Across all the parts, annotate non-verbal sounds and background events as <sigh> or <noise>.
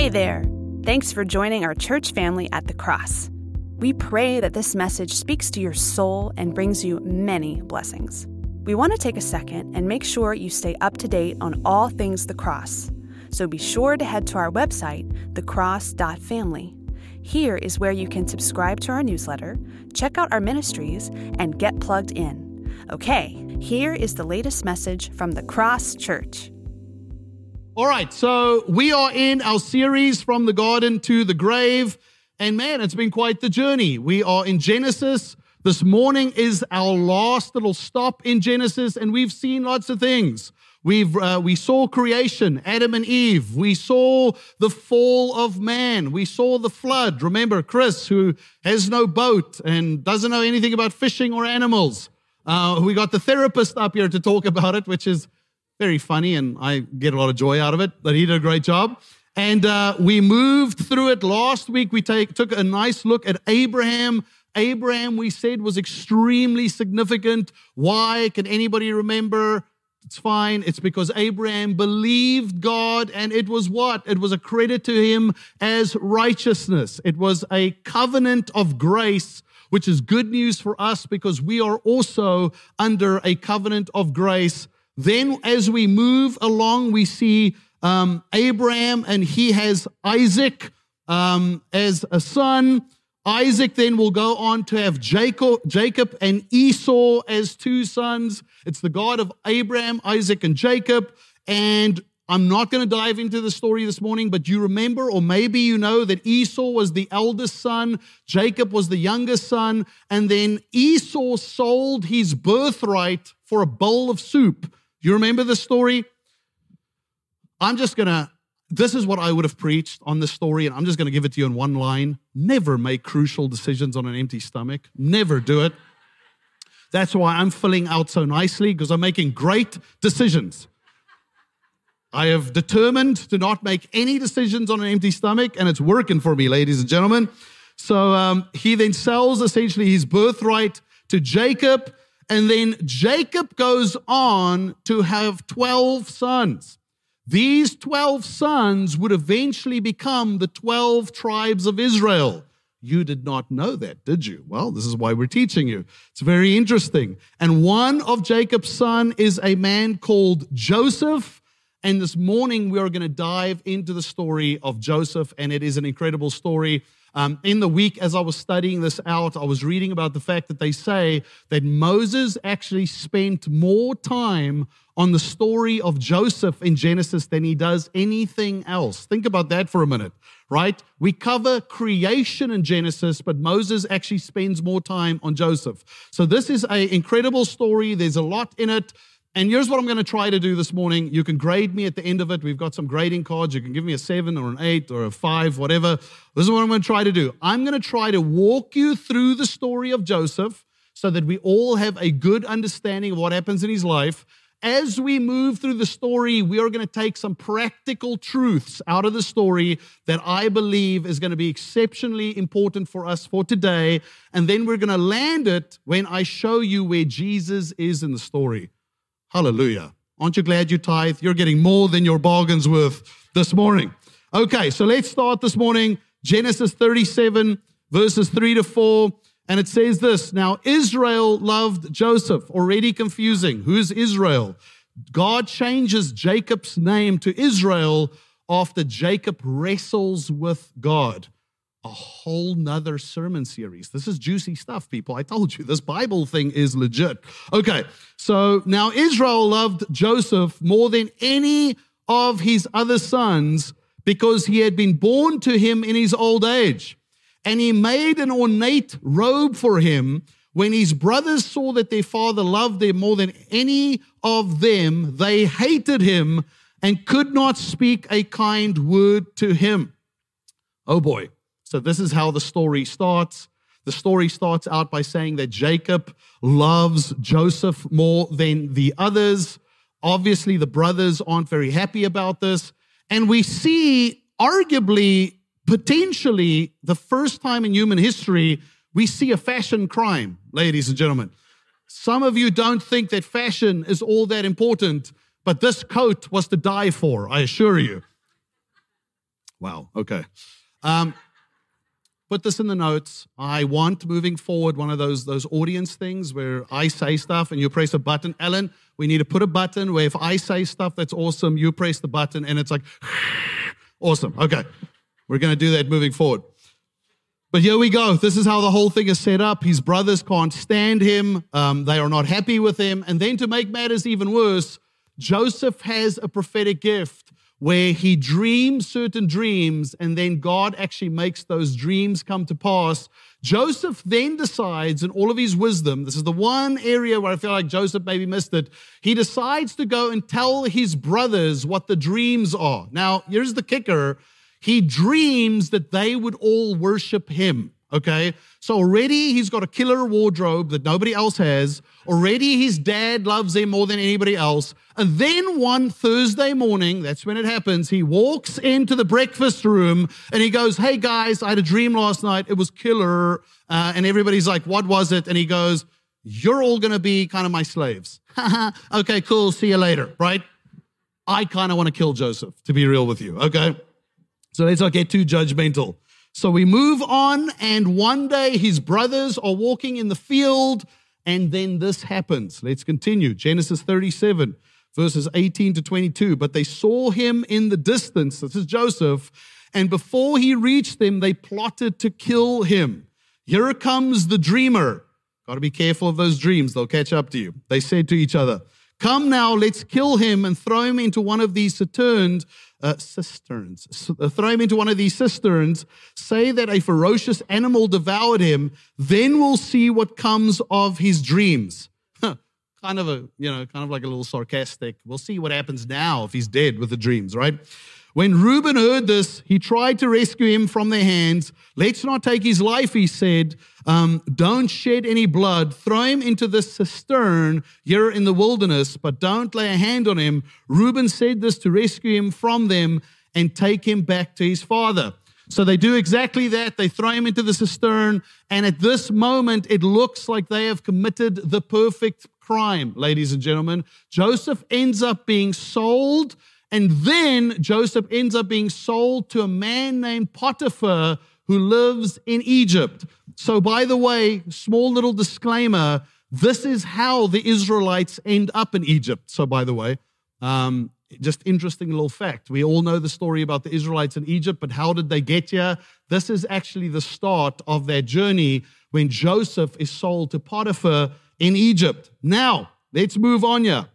Hey there. Thanks for joining our church family at the cross. We pray that this message speaks to your soul and brings you many blessings. We want to take a second and make sure you stay up to date on all things the cross. So be sure to head to our website, thecross.family. Here is where you can subscribe to our newsletter, check out our ministries, and get plugged in. Okay, here is the latest message from the Cross Church. All right, so we are in our series from the garden to the grave. And man, it's been quite the journey. We are in Genesis. This morning is our last little stop in Genesis, and we've seen lots of things. We've, uh, we saw creation, Adam and Eve. We saw the fall of man. We saw the flood. Remember Chris, who has no boat and doesn't know anything about fishing or animals. Uh, we got the therapist up here to talk about it, which is very funny, and I get a lot of joy out of it, but he did a great job. And uh, we moved through it. Last week, we take, took a nice look at Abraham. Abraham, we said, was extremely significant. Why? Can anybody remember? It's fine. It's because Abraham believed God, and it was what? It was a credit to him as righteousness. It was a covenant of grace which is good news for us because we are also under a covenant of grace. Then, as we move along, we see um, Abraham and he has Isaac um, as a son. Isaac then will go on to have Jacob, Jacob and Esau as two sons. It's the God of Abraham, Isaac, and Jacob. And I'm not going to dive into the story this morning, but you remember, or maybe you know, that Esau was the eldest son, Jacob was the youngest son, and then Esau sold his birthright for a bowl of soup. You remember the story? I'm just going to, this is what I would have preached on this story, and I'm just going to give it to you in one line. Never make crucial decisions on an empty stomach. Never do it. That's why I'm filling out so nicely, because I'm making great decisions. I have determined to not make any decisions on an empty stomach, and it's working for me, ladies and gentlemen. So um, he then sells essentially his birthright to Jacob, and then Jacob goes on to have 12 sons. These 12 sons would eventually become the 12 tribes of Israel. You did not know that, did you? Well, this is why we're teaching you. It's very interesting. And one of Jacob's son is a man called Joseph. And this morning, we are going to dive into the story of Joseph, and it is an incredible story. Um, in the week, as I was studying this out, I was reading about the fact that they say that Moses actually spent more time on the story of Joseph in Genesis than he does anything else. Think about that for a minute, right? We cover creation in Genesis, but Moses actually spends more time on Joseph. So this is an incredible story. There's a lot in it. And here's what I'm going to try to do this morning. You can grade me at the end of it. We've got some grading cards. You can give me a seven or an eight or a five, whatever. This is what I'm going to try to do. I'm going to try to walk you through the story of Joseph so that we all have a good understanding of what happens in his life. As we move through the story, we are going to take some practical truths out of the story that I believe is going to be exceptionally important for us for today. And then we're going to land it when I show you where Jesus is in the story. Hallelujah. Aren't you glad you tithe? You're getting more than your bargain's worth this morning. Okay, so let's start this morning. Genesis 37, verses 3 to 4. And it says this Now Israel loved Joseph. Already confusing. Who's Israel? God changes Jacob's name to Israel after Jacob wrestles with God a whole nother sermon series. This is juicy stuff, people. I told you this Bible thing is legit. Okay, so now Israel loved Joseph more than any of his other sons because he had been born to him in his old age. And he made an ornate robe for him. When his brothers saw that their father loved them more than any of them, they hated him and could not speak a kind word to him. Oh boy. So, this is how the story starts. The story starts out by saying that Jacob loves Joseph more than the others. Obviously, the brothers aren't very happy about this. And we see, arguably, potentially, the first time in human history, we see a fashion crime, ladies and gentlemen. Some of you don't think that fashion is all that important, but this coat was to die for, I assure you. Wow. Okay. Um, put this in the notes. I want moving forward one of those those audience things where I say stuff and you press a button. Ellen, we need to put a button where if I say stuff that's awesome, you press the button and it's like <sighs> awesome. Okay. We're going to do that moving forward. But here we go. This is how the whole thing is set up. His brothers can't stand him. Um, they are not happy with him. And then to make matters even worse, Joseph has a prophetic gift where he dreams certain dreams and then God actually makes those dreams come to pass. Joseph then decides, in all of his wisdom, this is the one area where I feel like Joseph maybe missed it. He decides to go and tell his brothers what the dreams are. Now, here's the kicker he dreams that they would all worship him. Okay. So already he's got a killer wardrobe that nobody else has. Already his dad loves him more than anybody else. And then one Thursday morning, that's when it happens, he walks into the breakfast room and he goes, Hey guys, I had a dream last night. It was killer. Uh, and everybody's like, What was it? And he goes, You're all going to be kind of my slaves. <laughs> okay, cool. See you later. Right? I kind of want to kill Joseph, to be real with you. Okay. So let's not get too judgmental. So we move on, and one day his brothers are walking in the field, and then this happens. Let's continue. Genesis 37, verses 18 to 22. But they saw him in the distance. This is Joseph. And before he reached them, they plotted to kill him. Here comes the dreamer. Got to be careful of those dreams, they'll catch up to you. They said to each other, Come now, let's kill him and throw him into one of these cisterns uh, cisterns. So, uh, throw him into one of these cisterns, say that a ferocious animal devoured him, then we'll see what comes of his dreams. <laughs> kind of a, you know, kind of like a little sarcastic. We'll see what happens now if he's dead with the dreams, right? When Reuben heard this, he tried to rescue him from their hands. Let's not take his life, he said. Um, don't shed any blood. Throw him into the cistern here in the wilderness, but don't lay a hand on him. Reuben said this to rescue him from them and take him back to his father. So they do exactly that. They throw him into the cistern. And at this moment, it looks like they have committed the perfect crime, ladies and gentlemen. Joseph ends up being sold and then Joseph ends up being sold to a man named Potiphar who lives in Egypt. So, by the way, small little disclaimer this is how the Israelites end up in Egypt. So, by the way, um, just interesting little fact. We all know the story about the Israelites in Egypt, but how did they get here? This is actually the start of their journey when Joseph is sold to Potiphar in Egypt. Now, let's move on here.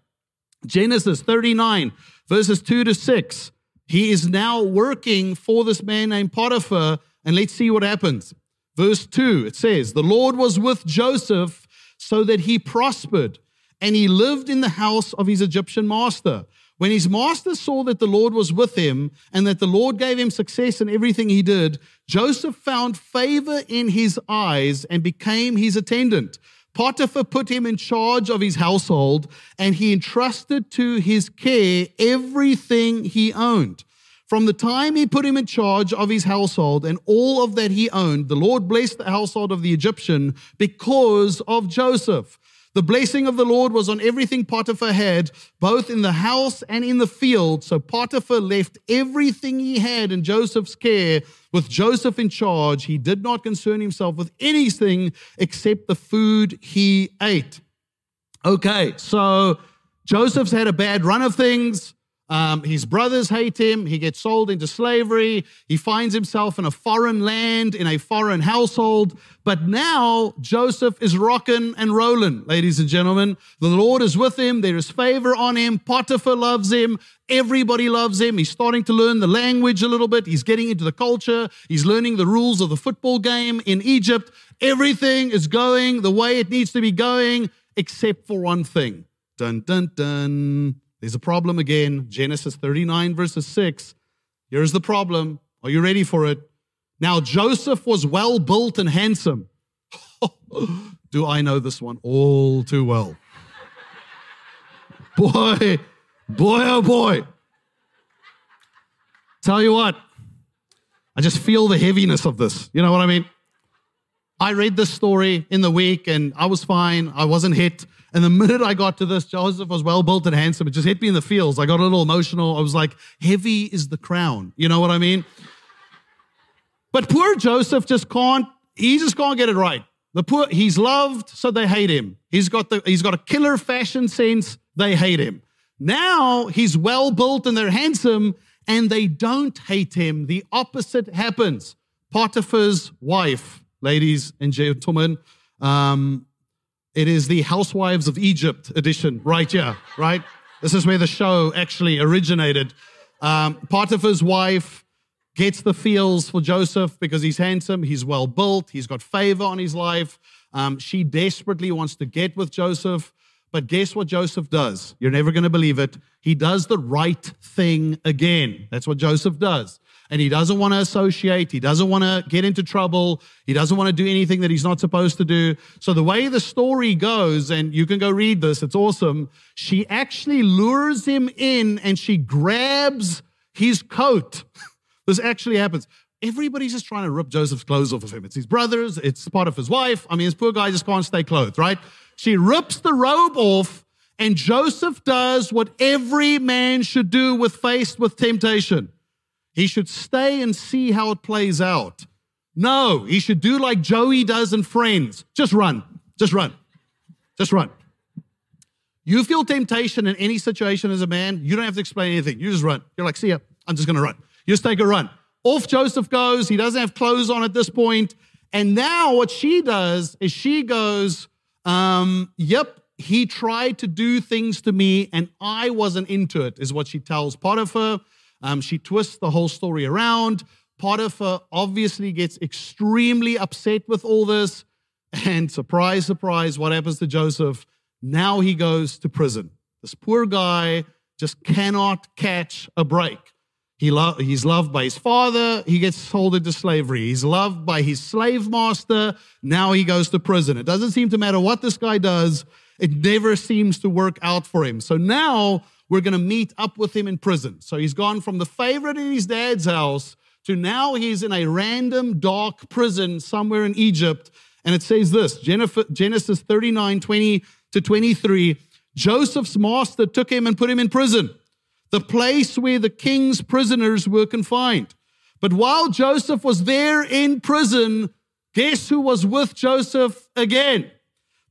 Genesis 39 verses 2 to 6. He is now working for this man named Potiphar, and let's see what happens. Verse 2, it says, The Lord was with Joseph so that he prospered, and he lived in the house of his Egyptian master. When his master saw that the Lord was with him and that the Lord gave him success in everything he did, Joseph found favor in his eyes and became his attendant. Potiphar put him in charge of his household and he entrusted to his care everything he owned. From the time he put him in charge of his household and all of that he owned, the Lord blessed the household of the Egyptian because of Joseph. The blessing of the Lord was on everything Potiphar had, both in the house and in the field. So Potiphar left everything he had in Joseph's care with Joseph in charge. He did not concern himself with anything except the food he ate. Okay, so Joseph's had a bad run of things. Um, his brothers hate him. He gets sold into slavery. He finds himself in a foreign land, in a foreign household. But now Joseph is rocking and rolling, ladies and gentlemen. The Lord is with him. There is favor on him. Potiphar loves him. Everybody loves him. He's starting to learn the language a little bit. He's getting into the culture. He's learning the rules of the football game in Egypt. Everything is going the way it needs to be going, except for one thing. Dun, dun, dun. There's a problem again. Genesis 39, verses 6. Here's the problem. Are you ready for it? Now, Joseph was well built and handsome. <laughs> Do I know this one all too well? <laughs> Boy, boy, oh boy. Tell you what, I just feel the heaviness of this. You know what I mean? I read this story in the week and I was fine. I wasn't hit. And the minute I got to this, Joseph was well built and handsome. It just hit me in the feels. I got a little emotional. I was like, heavy is the crown. You know what I mean? But poor Joseph just can't, he just can't get it right. The poor, he's loved, so they hate him. He's got the, he's got a killer fashion sense, they hate him. Now he's well built and they're handsome, and they don't hate him. The opposite happens. Potiphar's wife, ladies and gentlemen, um, it is the Housewives of Egypt edition right here, right? This is where the show actually originated. Um, Potiphar's wife gets the feels for Joseph because he's handsome, he's well built, he's got favor on his life. Um, she desperately wants to get with Joseph. But guess what Joseph does? You're never going to believe it. He does the right thing again. That's what Joseph does. And he doesn't want to associate. He doesn't want to get into trouble. He doesn't want to do anything that he's not supposed to do. So the way the story goes, and you can go read this, it's awesome. She actually lures him in and she grabs his coat. <laughs> this actually happens. Everybody's just trying to rip Joseph's clothes off of him. It's his brothers, it's Potiphar's wife. I mean, this poor guy just can't stay clothed, right? She rips the robe off, and Joseph does what every man should do with faced with temptation. He should stay and see how it plays out. No, he should do like Joey does in Friends. Just run. Just run. Just run. You feel temptation in any situation as a man, you don't have to explain anything. You just run. You're like, see ya, I'm just gonna run. You just take a run. Off Joseph goes. He doesn't have clothes on at this point. And now what she does is she goes, um, yep, he tried to do things to me and I wasn't into it, is what she tells Potiphar. Um, she twists the whole story around. Potiphar obviously gets extremely upset with all this. And surprise, surprise, what happens to Joseph? Now he goes to prison. This poor guy just cannot catch a break. He lo- he's loved by his father. He gets sold into slavery. He's loved by his slave master. Now he goes to prison. It doesn't seem to matter what this guy does. It never seems to work out for him. So now we're going to meet up with him in prison. So he's gone from the favorite in his dad's house to now he's in a random dark prison somewhere in Egypt. And it says this Genesis 39 20 to 23. Joseph's master took him and put him in prison the place where the king's prisoners were confined. But while Joseph was there in prison, guess who was with Joseph again?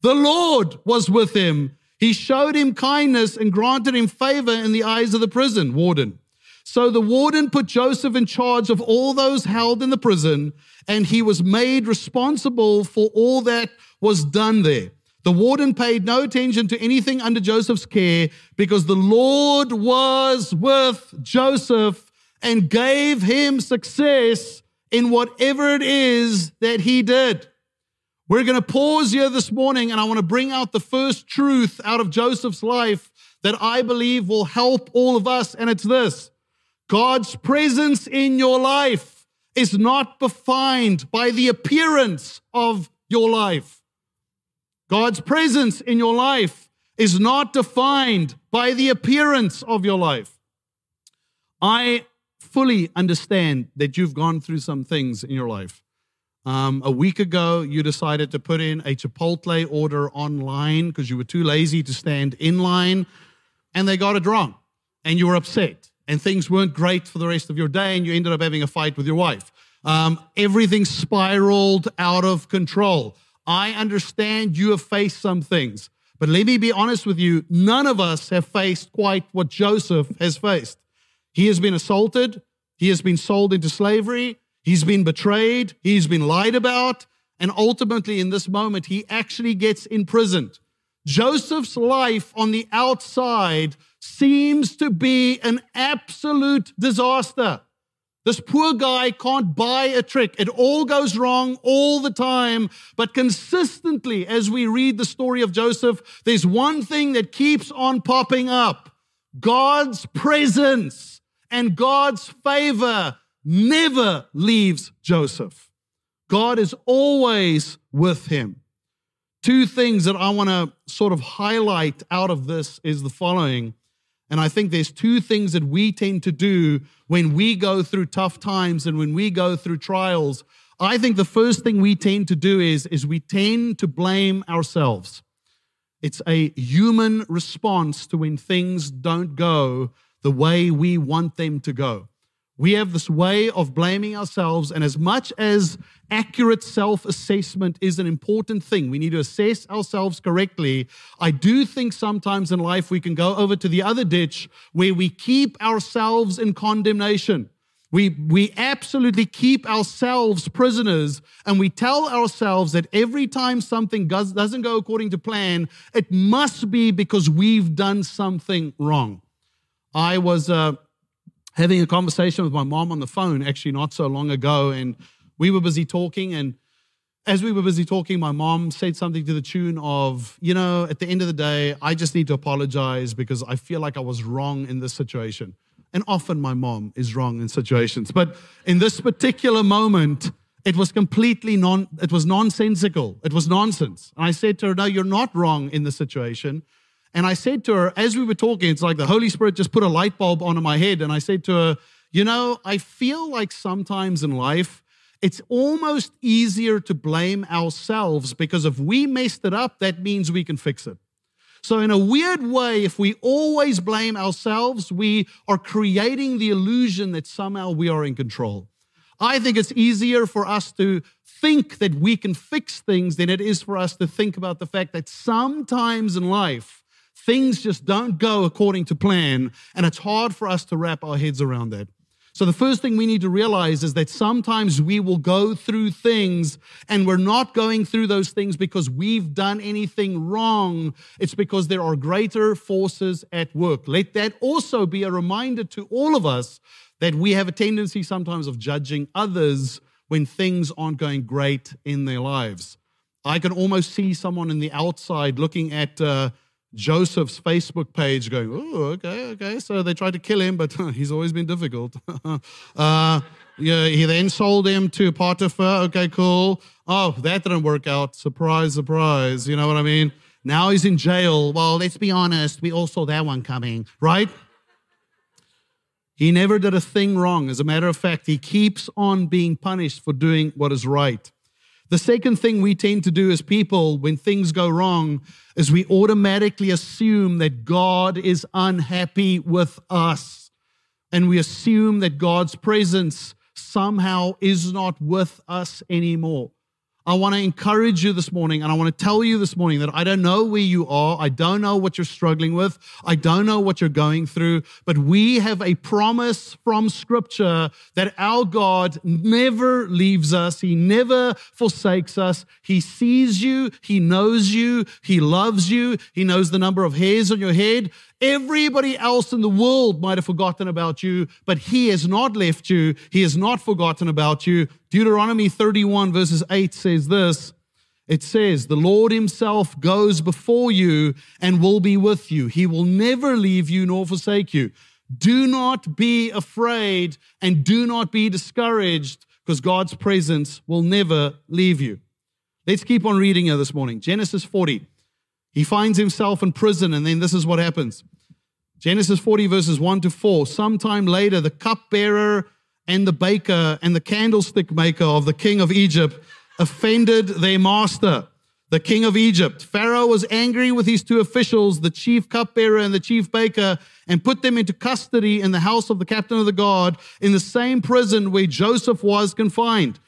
The Lord was with him. He showed him kindness and granted him favor in the eyes of the prison warden. So the warden put Joseph in charge of all those held in the prison, and he was made responsible for all that was done there. The warden paid no attention to anything under Joseph's care because the Lord was with Joseph and gave him success in whatever it is that he did. We're going to pause here this morning and I want to bring out the first truth out of Joseph's life that I believe will help all of us. And it's this God's presence in your life is not defined by the appearance of your life. God's presence in your life is not defined by the appearance of your life. I fully understand that you've gone through some things in your life. Um, a week ago, you decided to put in a Chipotle order online because you were too lazy to stand in line, and they got it wrong, and you were upset, and things weren't great for the rest of your day, and you ended up having a fight with your wife. Um, everything spiraled out of control. I understand you have faced some things, but let me be honest with you none of us have faced quite what Joseph has faced. He has been assaulted, he has been sold into slavery, he's been betrayed, he's been lied about, and ultimately, in this moment, he actually gets imprisoned. Joseph's life on the outside seems to be an absolute disaster. This poor guy can't buy a trick. It all goes wrong all the time. But consistently, as we read the story of Joseph, there's one thing that keeps on popping up God's presence and God's favor never leaves Joseph. God is always with him. Two things that I want to sort of highlight out of this is the following. And I think there's two things that we tend to do when we go through tough times and when we go through trials. I think the first thing we tend to do is, is we tend to blame ourselves. It's a human response to when things don't go the way we want them to go. We have this way of blaming ourselves, and as much as accurate self assessment is an important thing, we need to assess ourselves correctly. I do think sometimes in life we can go over to the other ditch where we keep ourselves in condemnation. We, we absolutely keep ourselves prisoners and we tell ourselves that every time something does, doesn't go according to plan, it must be because we've done something wrong. I was uh, having a conversation with my mom on the phone actually not so long ago, and we were busy talking. And as we were busy talking, my mom said something to the tune of, You know, at the end of the day, I just need to apologize because I feel like I was wrong in this situation. And often my mom is wrong in situations. But in this particular moment, it was completely non, it was nonsensical. It was nonsense. And I said to her, no, you're not wrong in the situation. And I said to her, as we were talking, it's like the Holy Spirit just put a light bulb onto my head. And I said to her, you know, I feel like sometimes in life, it's almost easier to blame ourselves because if we messed it up, that means we can fix it. So, in a weird way, if we always blame ourselves, we are creating the illusion that somehow we are in control. I think it's easier for us to think that we can fix things than it is for us to think about the fact that sometimes in life, things just don't go according to plan, and it's hard for us to wrap our heads around that. So, the first thing we need to realize is that sometimes we will go through things and we're not going through those things because we've done anything wrong. It's because there are greater forces at work. Let that also be a reminder to all of us that we have a tendency sometimes of judging others when things aren't going great in their lives. I can almost see someone in the outside looking at, uh, Joseph's Facebook page going, oh, okay, okay. So they tried to kill him, but <laughs> he's always been difficult. <laughs> uh, yeah, he then sold him to Potiphar. Okay, cool. Oh, that didn't work out. Surprise, surprise. You know what I mean? Now he's in jail. Well, let's be honest. We all saw that one coming, right? He never did a thing wrong. As a matter of fact, he keeps on being punished for doing what is right. The second thing we tend to do as people when things go wrong is we automatically assume that God is unhappy with us. And we assume that God's presence somehow is not with us anymore. I want to encourage you this morning and I want to tell you this morning that I don't know where you are. I don't know what you're struggling with. I don't know what you're going through, but we have a promise from scripture that our God never leaves us. He never forsakes us. He sees you. He knows you. He loves you. He knows the number of hairs on your head. Everybody else in the world might have forgotten about you, but He has not left you. He has not forgotten about you. Deuteronomy 31, verses 8 says this it says, The Lord Himself goes before you and will be with you. He will never leave you nor forsake you. Do not be afraid and do not be discouraged because God's presence will never leave you. Let's keep on reading here this morning. Genesis 40. He finds himself in prison, and then this is what happens. Genesis 40, verses 1 to 4. Sometime later, the cupbearer and the baker and the candlestick maker of the king of Egypt offended their master, the king of Egypt. Pharaoh was angry with his two officials, the chief cupbearer and the chief baker, and put them into custody in the house of the captain of the guard in the same prison where Joseph was confined.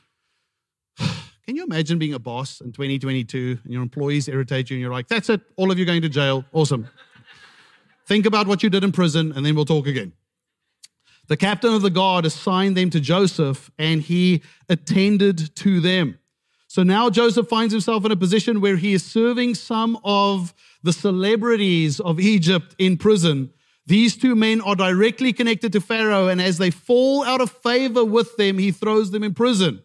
Can you imagine being a boss in 2022 and your employees irritate you and you're like, that's it, all of you going to jail? Awesome. Think about what you did in prison and then we'll talk again. The captain of the guard assigned them to Joseph and he attended to them. So now Joseph finds himself in a position where he is serving some of the celebrities of Egypt in prison. These two men are directly connected to Pharaoh, and as they fall out of favor with them, he throws them in prison.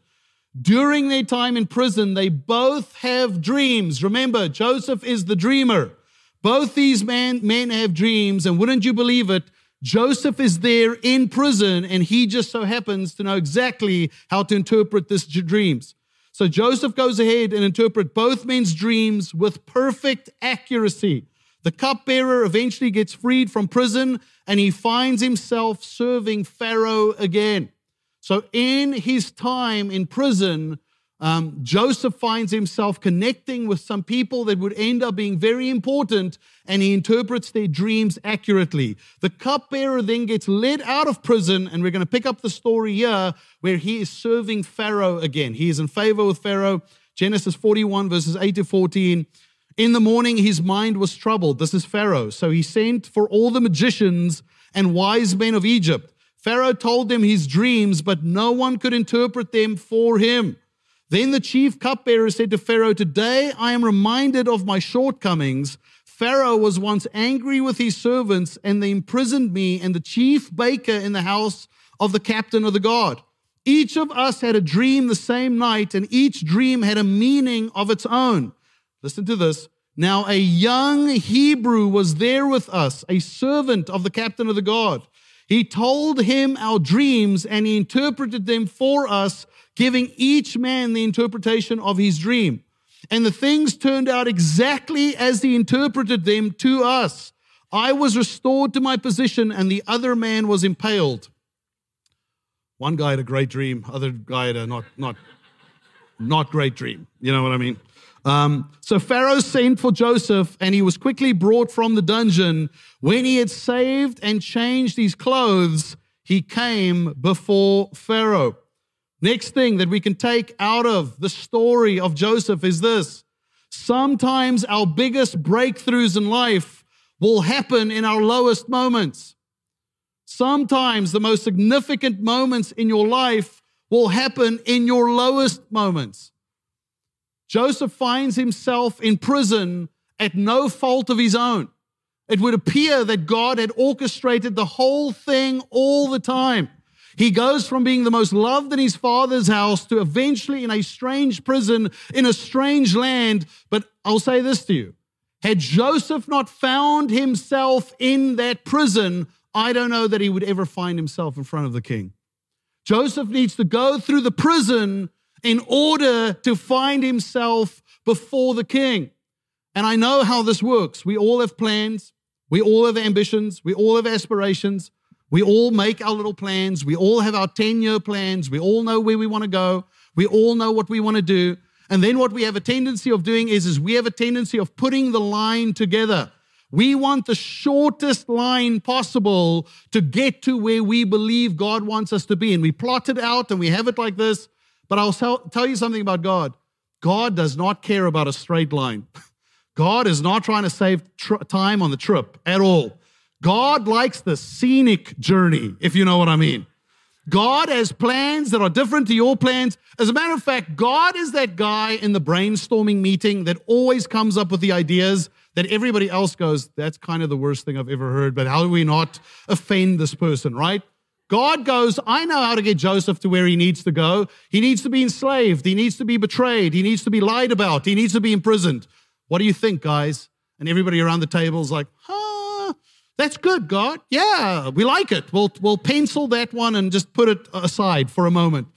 During their time in prison, they both have dreams. Remember, Joseph is the dreamer. Both these men, men have dreams, and wouldn't you believe it? Joseph is there in prison, and he just so happens to know exactly how to interpret these dreams. So Joseph goes ahead and interpret both men's dreams with perfect accuracy. The cupbearer eventually gets freed from prison, and he finds himself serving Pharaoh again. So, in his time in prison, um, Joseph finds himself connecting with some people that would end up being very important, and he interprets their dreams accurately. The cupbearer then gets led out of prison, and we're going to pick up the story here where he is serving Pharaoh again. He is in favor with Pharaoh. Genesis 41, verses 8 to 14. In the morning, his mind was troubled. This is Pharaoh. So he sent for all the magicians and wise men of Egypt. Pharaoh told them his dreams, but no one could interpret them for him. Then the chief cupbearer said to Pharaoh, Today I am reminded of my shortcomings. Pharaoh was once angry with his servants, and they imprisoned me and the chief baker in the house of the captain of the guard. Each of us had a dream the same night, and each dream had a meaning of its own. Listen to this. Now, a young Hebrew was there with us, a servant of the captain of the guard. He told him our dreams and he interpreted them for us giving each man the interpretation of his dream. And the things turned out exactly as he interpreted them to us. I was restored to my position, and the other man was impaled. One guy had a great dream, other guy had a not not not great dream. You know what I mean? Um, so Pharaoh sent for Joseph, and he was quickly brought from the dungeon. When he had saved and changed his clothes, he came before Pharaoh. Next thing that we can take out of the story of Joseph is this. Sometimes our biggest breakthroughs in life will happen in our lowest moments. Sometimes the most significant moments in your life will happen in your lowest moments. Joseph finds himself in prison at no fault of his own. It would appear that God had orchestrated the whole thing all the time. He goes from being the most loved in his father's house to eventually in a strange prison in a strange land. But I'll say this to you had Joseph not found himself in that prison, I don't know that he would ever find himself in front of the king. Joseph needs to go through the prison in order to find himself before the king. And I know how this works. We all have plans, we all have ambitions, we all have aspirations. We all make our little plans. We all have our 10 year plans. We all know where we want to go. We all know what we want to do. And then what we have a tendency of doing is, is we have a tendency of putting the line together. We want the shortest line possible to get to where we believe God wants us to be. And we plot it out and we have it like this. But I'll tell you something about God God does not care about a straight line. <laughs> God is not trying to save tr- time on the trip at all. God likes the scenic journey, if you know what I mean. God has plans that are different to your plans. As a matter of fact, God is that guy in the brainstorming meeting that always comes up with the ideas that everybody else goes, that's kind of the worst thing I've ever heard, but how do we not offend this person, right? God goes, I know how to get Joseph to where he needs to go. He needs to be enslaved. He needs to be betrayed. He needs to be lied about. He needs to be imprisoned. What do you think, guys? And everybody around the table is like, huh? That's good, God. Yeah, we like it. We'll, we'll pencil that one and just put it aside for a moment.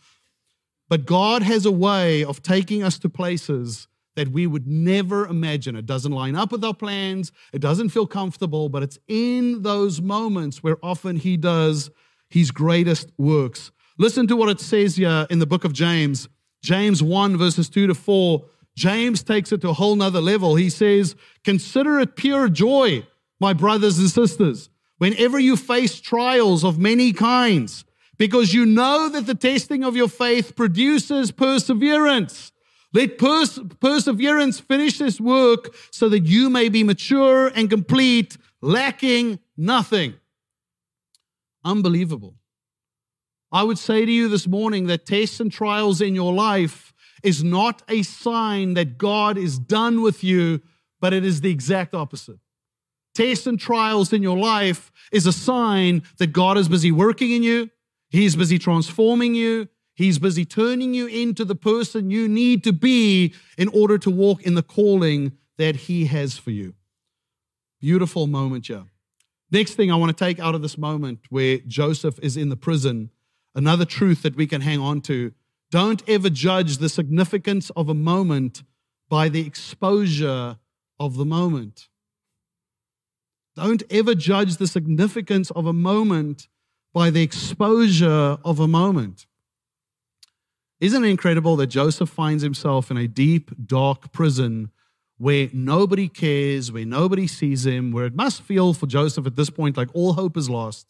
But God has a way of taking us to places that we would never imagine. It doesn't line up with our plans, it doesn't feel comfortable, but it's in those moments where often He does His greatest works. Listen to what it says here in the book of James, James 1, verses 2 to 4. James takes it to a whole nother level. He says, Consider it pure joy my brothers and sisters, whenever you face trials of many kinds, because you know that the testing of your faith produces perseverance. Let pers- perseverance finish this work so that you may be mature and complete, lacking nothing. Unbelievable. I would say to you this morning that tests and trials in your life is not a sign that God is done with you, but it is the exact opposite tests and trials in your life is a sign that God is busy working in you. He's busy transforming you. He's busy turning you into the person you need to be in order to walk in the calling that He has for you. Beautiful moment here. Next thing I want to take out of this moment where Joseph is in the prison, another truth that we can hang on to. Don't ever judge the significance of a moment by the exposure of the moment. Don't ever judge the significance of a moment by the exposure of a moment. Isn't it incredible that Joseph finds himself in a deep, dark prison where nobody cares, where nobody sees him, where it must feel for Joseph at this point like all hope is lost?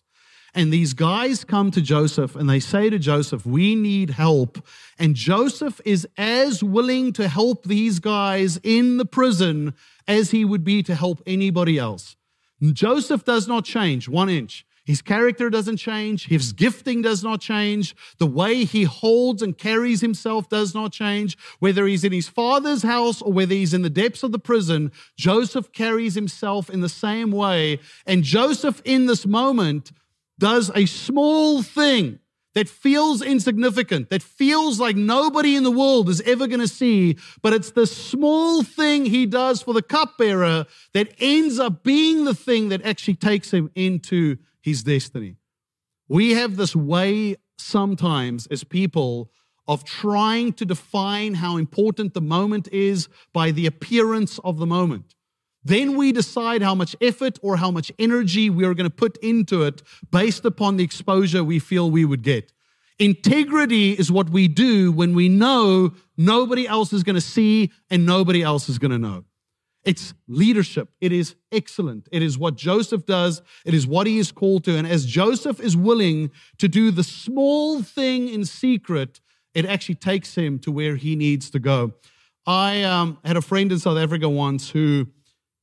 And these guys come to Joseph and they say to Joseph, We need help. And Joseph is as willing to help these guys in the prison as he would be to help anybody else. Joseph does not change one inch. His character doesn't change. His gifting does not change. The way he holds and carries himself does not change. Whether he's in his father's house or whether he's in the depths of the prison, Joseph carries himself in the same way. And Joseph, in this moment, does a small thing that feels insignificant, that feels like nobody in the world is ever going to see, but it's the small thing he does for the cupbearer that ends up being the thing that actually takes him into his destiny. We have this way sometimes as people of trying to define how important the moment is by the appearance of the moment. Then we decide how much effort or how much energy we are going to put into it based upon the exposure we feel we would get. Integrity is what we do when we know nobody else is going to see and nobody else is going to know. It's leadership. It is excellent. It is what Joseph does. It is what he is called to. And as Joseph is willing to do the small thing in secret, it actually takes him to where he needs to go. I um, had a friend in South Africa once who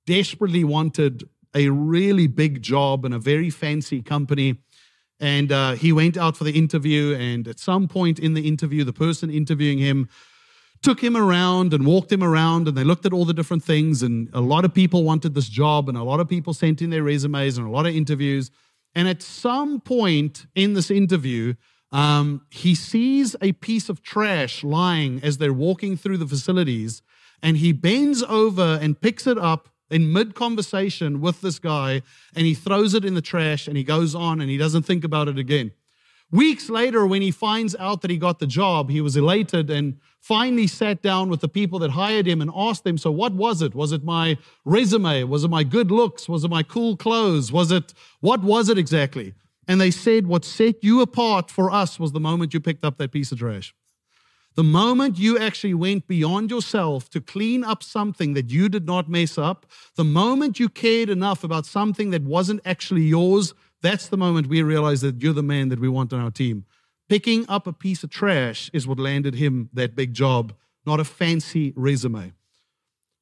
desperately wanted a really big job in a very fancy company. And uh, he went out for the interview. And at some point in the interview, the person interviewing him took him around and walked him around. And they looked at all the different things. And a lot of people wanted this job. And a lot of people sent in their resumes and a lot of interviews. And at some point in this interview, um, he sees a piece of trash lying as they're walking through the facilities. And he bends over and picks it up in mid conversation with this guy and he throws it in the trash and he goes on and he doesn't think about it again. Weeks later, when he finds out that he got the job, he was elated and finally sat down with the people that hired him and asked them, So, what was it? Was it my resume? Was it my good looks? Was it my cool clothes? Was it, what was it exactly? And they said, What set you apart for us was the moment you picked up that piece of trash. The moment you actually went beyond yourself to clean up something that you did not mess up, the moment you cared enough about something that wasn't actually yours, that's the moment we realize that you're the man that we want on our team. Picking up a piece of trash is what landed him that big job, not a fancy resume.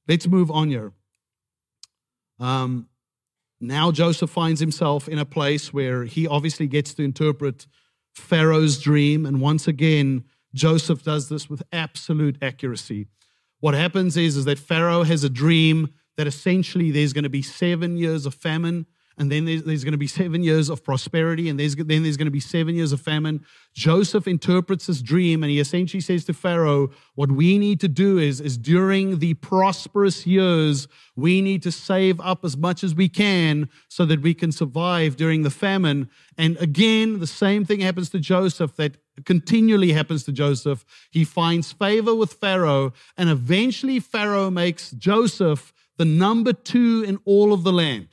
Let's move on here. Um, now Joseph finds himself in a place where he obviously gets to interpret Pharaoh's dream, and once again, Joseph does this with absolute accuracy. What happens is, is that Pharaoh has a dream that essentially there's going to be seven years of famine and then there's, there's, going to be seven years of prosperity, and there's, then there's going to be seven years of famine. Joseph interprets this dream, and he essentially says to Pharaoh, What we need to do is, is during the prosperous years, we need to save up as much as we can so that we can survive during the famine. And again, the same thing happens to Joseph that continually happens to Joseph. He finds favor with Pharaoh, and eventually, Pharaoh makes Joseph the number two in all of the land.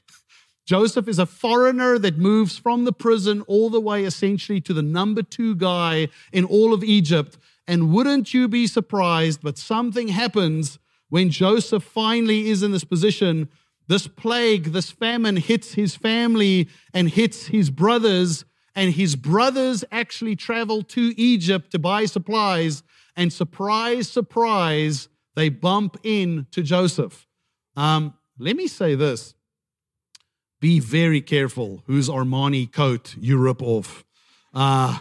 Joseph is a foreigner that moves from the prison all the way essentially to the number two guy in all of Egypt. And wouldn't you be surprised, but something happens when Joseph finally is in this position. This plague, this famine hits his family and hits his brothers, and his brothers actually travel to Egypt to buy supplies. And surprise, surprise, they bump into Joseph. Um, let me say this be very careful whose Armani coat you rip off. Uh,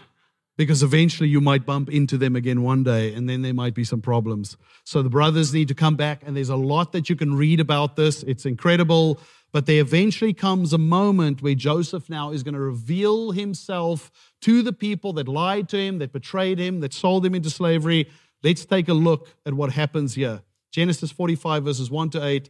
because eventually you might bump into them again one day and then there might be some problems. So the brothers need to come back, and there's a lot that you can read about this. It's incredible. But there eventually comes a moment where Joseph now is going to reveal himself to the people that lied to him, that betrayed him, that sold him into slavery. Let's take a look at what happens here. Genesis 45, verses 1 to 8.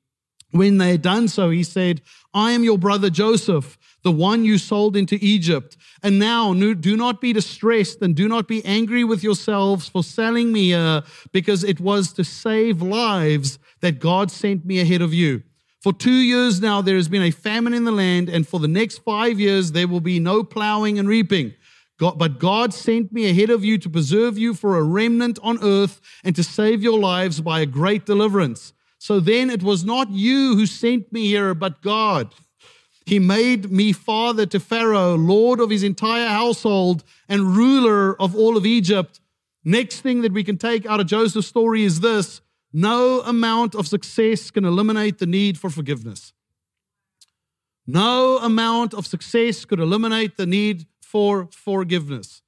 When they had done so, he said, I am your brother Joseph, the one you sold into Egypt. And now do not be distressed and do not be angry with yourselves for selling me here, because it was to save lives that God sent me ahead of you. For two years now, there has been a famine in the land, and for the next five years, there will be no plowing and reaping. God, but God sent me ahead of you to preserve you for a remnant on earth and to save your lives by a great deliverance. So then it was not you who sent me here, but God. He made me father to Pharaoh, lord of his entire household, and ruler of all of Egypt. Next thing that we can take out of Joseph's story is this no amount of success can eliminate the need for forgiveness. No amount of success could eliminate the need for forgiveness.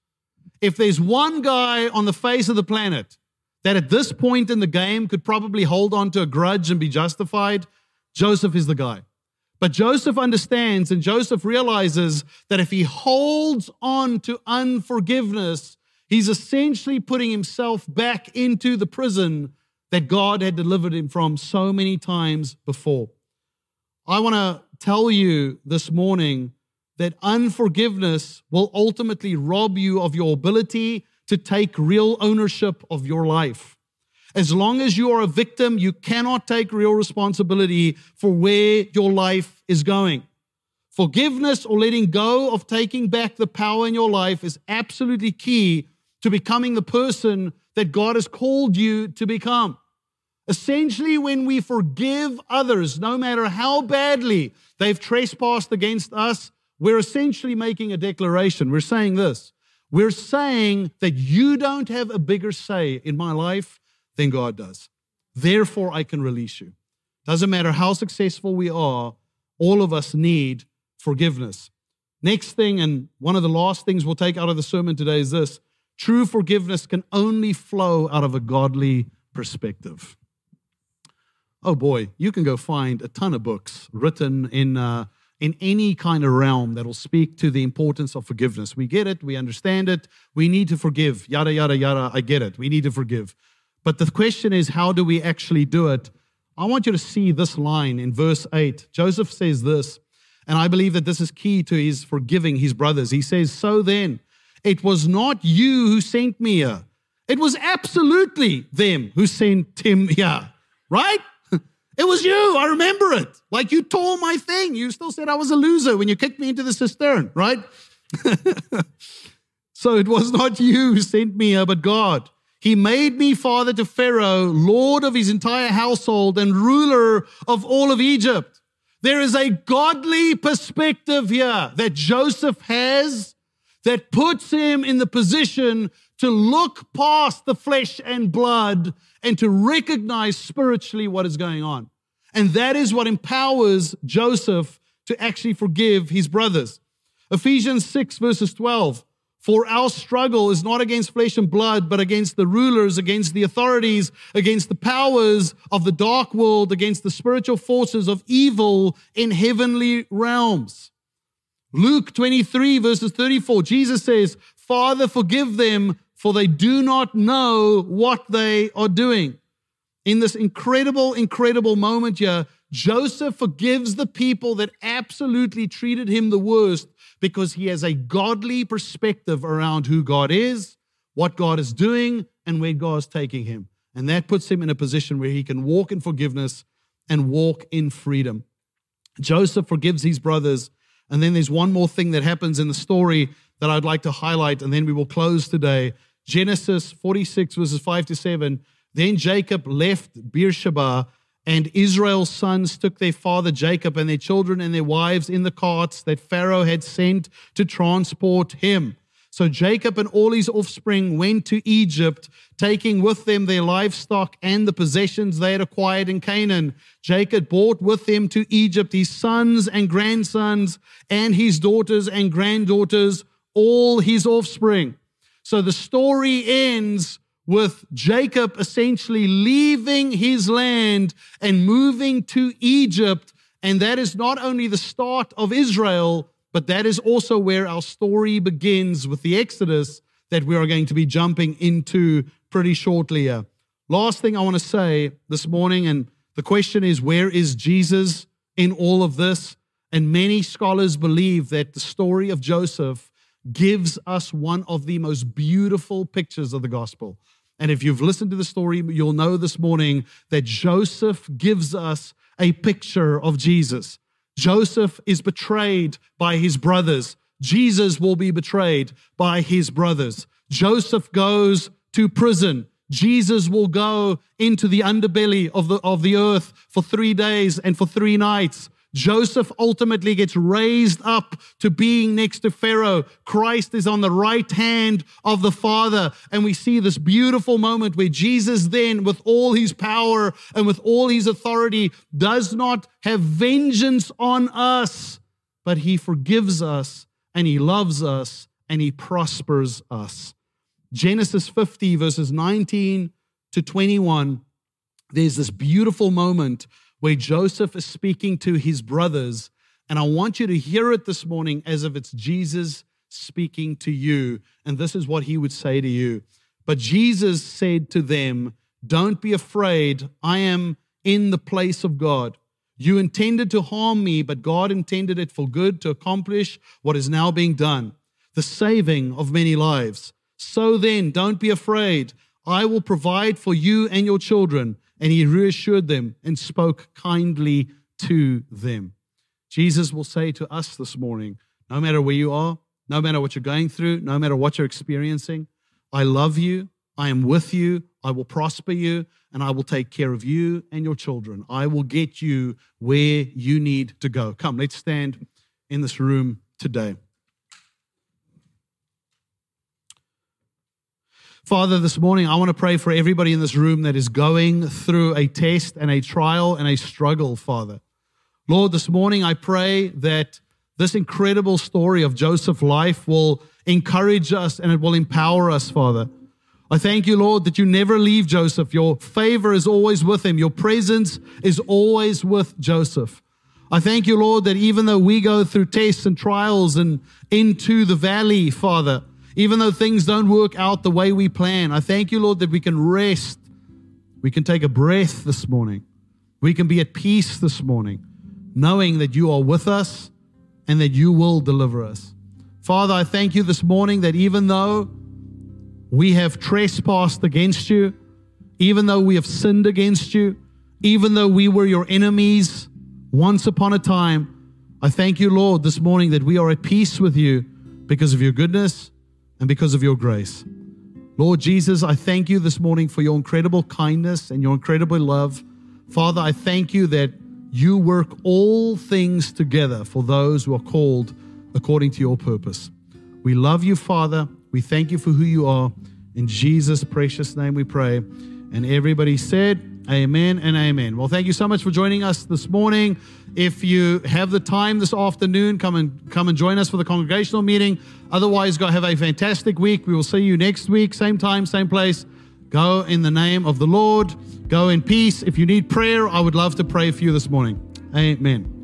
If there's one guy on the face of the planet that at this point in the game could probably hold on to a grudge and be justified, Joseph is the guy. But Joseph understands and Joseph realizes that if he holds on to unforgiveness, he's essentially putting himself back into the prison that God had delivered him from so many times before. I want to tell you this morning that unforgiveness will ultimately rob you of your ability to take real ownership of your life. As long as you are a victim, you cannot take real responsibility for where your life is going. Forgiveness or letting go of taking back the power in your life is absolutely key to becoming the person that God has called you to become. Essentially, when we forgive others, no matter how badly they've trespassed against us, we're essentially making a declaration. We're saying this we're saying that you don't have a bigger say in my life than God does. Therefore, I can release you. Doesn't matter how successful we are, all of us need forgiveness. Next thing, and one of the last things we'll take out of the sermon today is this true forgiveness can only flow out of a godly perspective oh boy, you can go find a ton of books written in, uh, in any kind of realm that'll speak to the importance of forgiveness. We get it, we understand it, we need to forgive, yada, yada, yada. I get it, we need to forgive. But the question is, how do we actually do it? I want you to see this line in verse 8. Joseph says this, and I believe that this is key to his forgiving his brothers. He says, So then, it was not you who sent me here. It was absolutely them who sent him here, right? It was you. I remember it. Like you tore my thing. You still said I was a loser when you kicked me into the cistern, right? <laughs> so it was not you who sent me here, but God. He made me father to Pharaoh, lord of his entire household, and ruler of all of Egypt. There is a godly perspective here that Joseph has that puts him in the position to look past the flesh and blood and to recognize spiritually what is going on. And that is what empowers Joseph to actually forgive his brothers. Ephesians 6, verses 12. For our struggle is not against flesh and blood, but against the rulers, against the authorities, against the powers of the dark world, against the spiritual forces of evil in heavenly realms. Luke 23, verses 34, Jesus says, Father, forgive them, for they do not know what they are doing. In this incredible, incredible moment here, Joseph forgives the people that absolutely treated him the worst because he has a godly perspective around who God is, what God is doing, and where God is taking him. And that puts him in a position where he can walk in forgiveness and walk in freedom. Joseph forgives his brothers. And then there's one more thing that happens in the story that I'd like to highlight, and then we will close today. Genesis 46, verses 5 to 7. Then Jacob left Beersheba, and Israel's sons took their father Jacob and their children and their wives in the carts that Pharaoh had sent to transport him. So Jacob and all his offspring went to Egypt, taking with them their livestock and the possessions they had acquired in Canaan. Jacob brought with him to Egypt his sons and grandsons and his daughters and granddaughters, all his offspring. So the story ends with Jacob essentially leaving his land and moving to Egypt. And that is not only the start of Israel, but that is also where our story begins with the Exodus that we are going to be jumping into pretty shortly here. Last thing I want to say this morning, and the question is where is Jesus in all of this? And many scholars believe that the story of Joseph gives us one of the most beautiful pictures of the gospel. And if you've listened to the story, you'll know this morning that Joseph gives us a picture of Jesus. Joseph is betrayed by his brothers. Jesus will be betrayed by his brothers. Joseph goes to prison. Jesus will go into the underbelly of the, of the earth for three days and for three nights. Joseph ultimately gets raised up to being next to Pharaoh. Christ is on the right hand of the Father. And we see this beautiful moment where Jesus, then, with all his power and with all his authority, does not have vengeance on us, but he forgives us and he loves us and he prospers us. Genesis 50, verses 19 to 21, there's this beautiful moment where Joseph is speaking to his brothers. And I want you to hear it this morning as if it's Jesus speaking to you. And this is what he would say to you. But Jesus said to them, Don't be afraid. I am in the place of God. You intended to harm me, but God intended it for good to accomplish what is now being done the saving of many lives. So then, don't be afraid. I will provide for you and your children. And he reassured them and spoke kindly to them. Jesus will say to us this morning no matter where you are, no matter what you're going through, no matter what you're experiencing, I love you. I am with you. I will prosper you and I will take care of you and your children. I will get you where you need to go. Come, let's stand in this room today. Father, this morning I want to pray for everybody in this room that is going through a test and a trial and a struggle, Father. Lord, this morning I pray that this incredible story of Joseph's life will encourage us and it will empower us, Father. I thank you, Lord, that you never leave Joseph. Your favor is always with him. Your presence is always with Joseph. I thank you, Lord, that even though we go through tests and trials and into the valley, Father, even though things don't work out the way we plan, I thank you, Lord, that we can rest. We can take a breath this morning. We can be at peace this morning, knowing that you are with us and that you will deliver us. Father, I thank you this morning that even though we have trespassed against you, even though we have sinned against you, even though we were your enemies once upon a time, I thank you, Lord, this morning that we are at peace with you because of your goodness and because of your grace. Lord Jesus, I thank you this morning for your incredible kindness and your incredible love. Father, I thank you that you work all things together for those who are called according to your purpose. We love you, Father. We thank you for who you are. In Jesus' precious name we pray. And everybody said, Amen and amen. Well, thank you so much for joining us this morning. If you have the time this afternoon, come and come and join us for the congregational meeting. Otherwise, go have a fantastic week. We will see you next week, same time, same place. Go in the name of the Lord. Go in peace. If you need prayer, I would love to pray for you this morning. Amen.